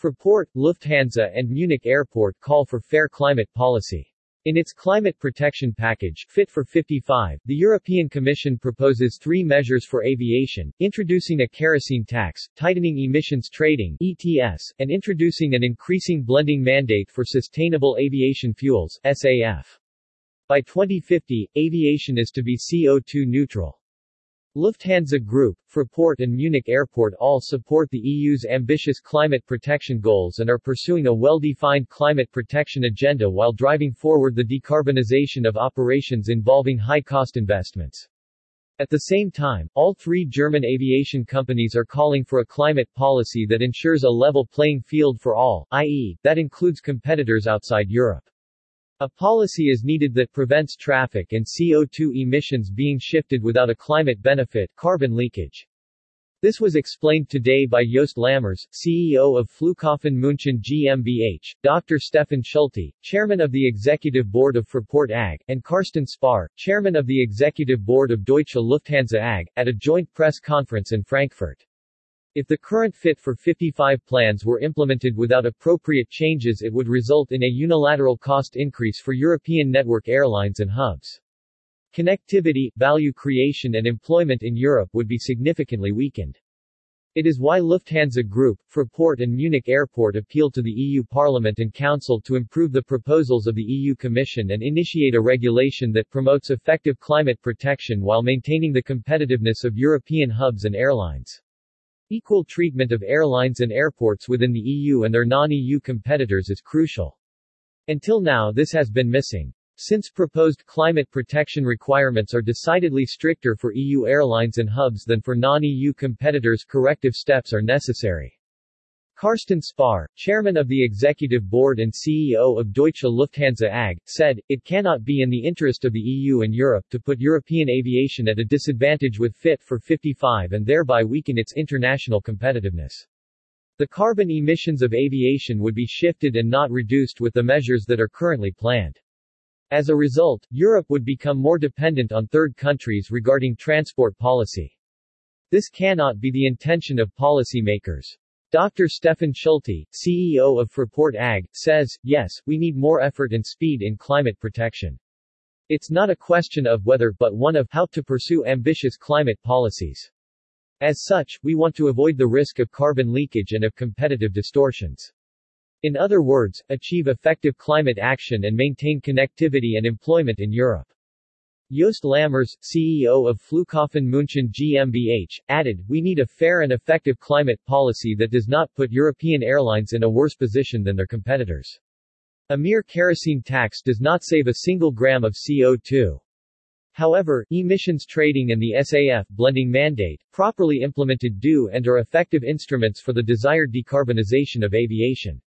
Fraport, Lufthansa and Munich Airport call for fair climate policy. In its climate protection package, Fit for 55, the European Commission proposes three measures for aviation, introducing a kerosene tax, tightening emissions trading ETS, and introducing an increasing blending mandate for sustainable aviation fuels SAF. By 2050, aviation is to be CO2 neutral. Lufthansa Group, Fraport and Munich Airport all support the EU's ambitious climate protection goals and are pursuing a well-defined climate protection agenda while driving forward the decarbonization of operations involving high-cost investments. At the same time, all three German aviation companies are calling for a climate policy that ensures a level playing field for all, i.e., that includes competitors outside Europe. A policy is needed that prevents traffic and CO2 emissions being shifted without a climate benefit carbon leakage. This was explained today by Jost Lammers, CEO of Flughafen München GmbH, Dr. Stefan Schulte, Chairman of the Executive Board of Fraport AG, and Carsten Spohr, Chairman of the Executive Board of Deutsche Lufthansa AG, at a joint press conference in Frankfurt. If the current Fit for 55 plans were implemented without appropriate changes it would result in a unilateral cost increase for European network airlines and hubs. Connectivity, value creation and employment in Europe would be significantly weakened. It is why Lufthansa Group, Fraport and Munich Airport appeal to the EU Parliament and Council to improve the proposals of the EU Commission and initiate a regulation that promotes effective climate protection while maintaining the competitiveness of European hubs and airlines. Equal treatment of airlines and airports within the EU and their non-EU competitors is crucial. Until now this has been missing. Since proposed climate protection requirements are decidedly stricter for EU airlines and hubs than for non-EU competitors corrective steps are necessary. Carsten Spohr, chairman of the executive board and CEO of Deutsche Lufthansa AG, said, it cannot be in the interest of the EU and Europe to put European aviation at a disadvantage with Fit for 55 and thereby weaken its international competitiveness. The carbon emissions of aviation would be shifted and not reduced with the measures that are currently planned. As a result, Europe would become more dependent on third countries regarding transport policy. This cannot be the intention of policymakers. Dr. Stefan Schulte, CEO of Fraport AG, says, yes, we need more effort and speed in climate protection. It's not a question of whether but one of how to pursue ambitious climate policies. As such, we want to avoid the risk of carbon leakage and of competitive distortions. In other words, achieve effective climate action and maintain connectivity and employment in Europe. Jost Lammers, CEO of Flughafen München GmbH, added, We need a fair and effective climate policy that does not put European airlines in a worse position than their competitors. A mere kerosene tax does not save a single gram of CO2. However, emissions trading and the SAF blending mandate, properly implemented do and are effective instruments for the desired decarbonization of aviation.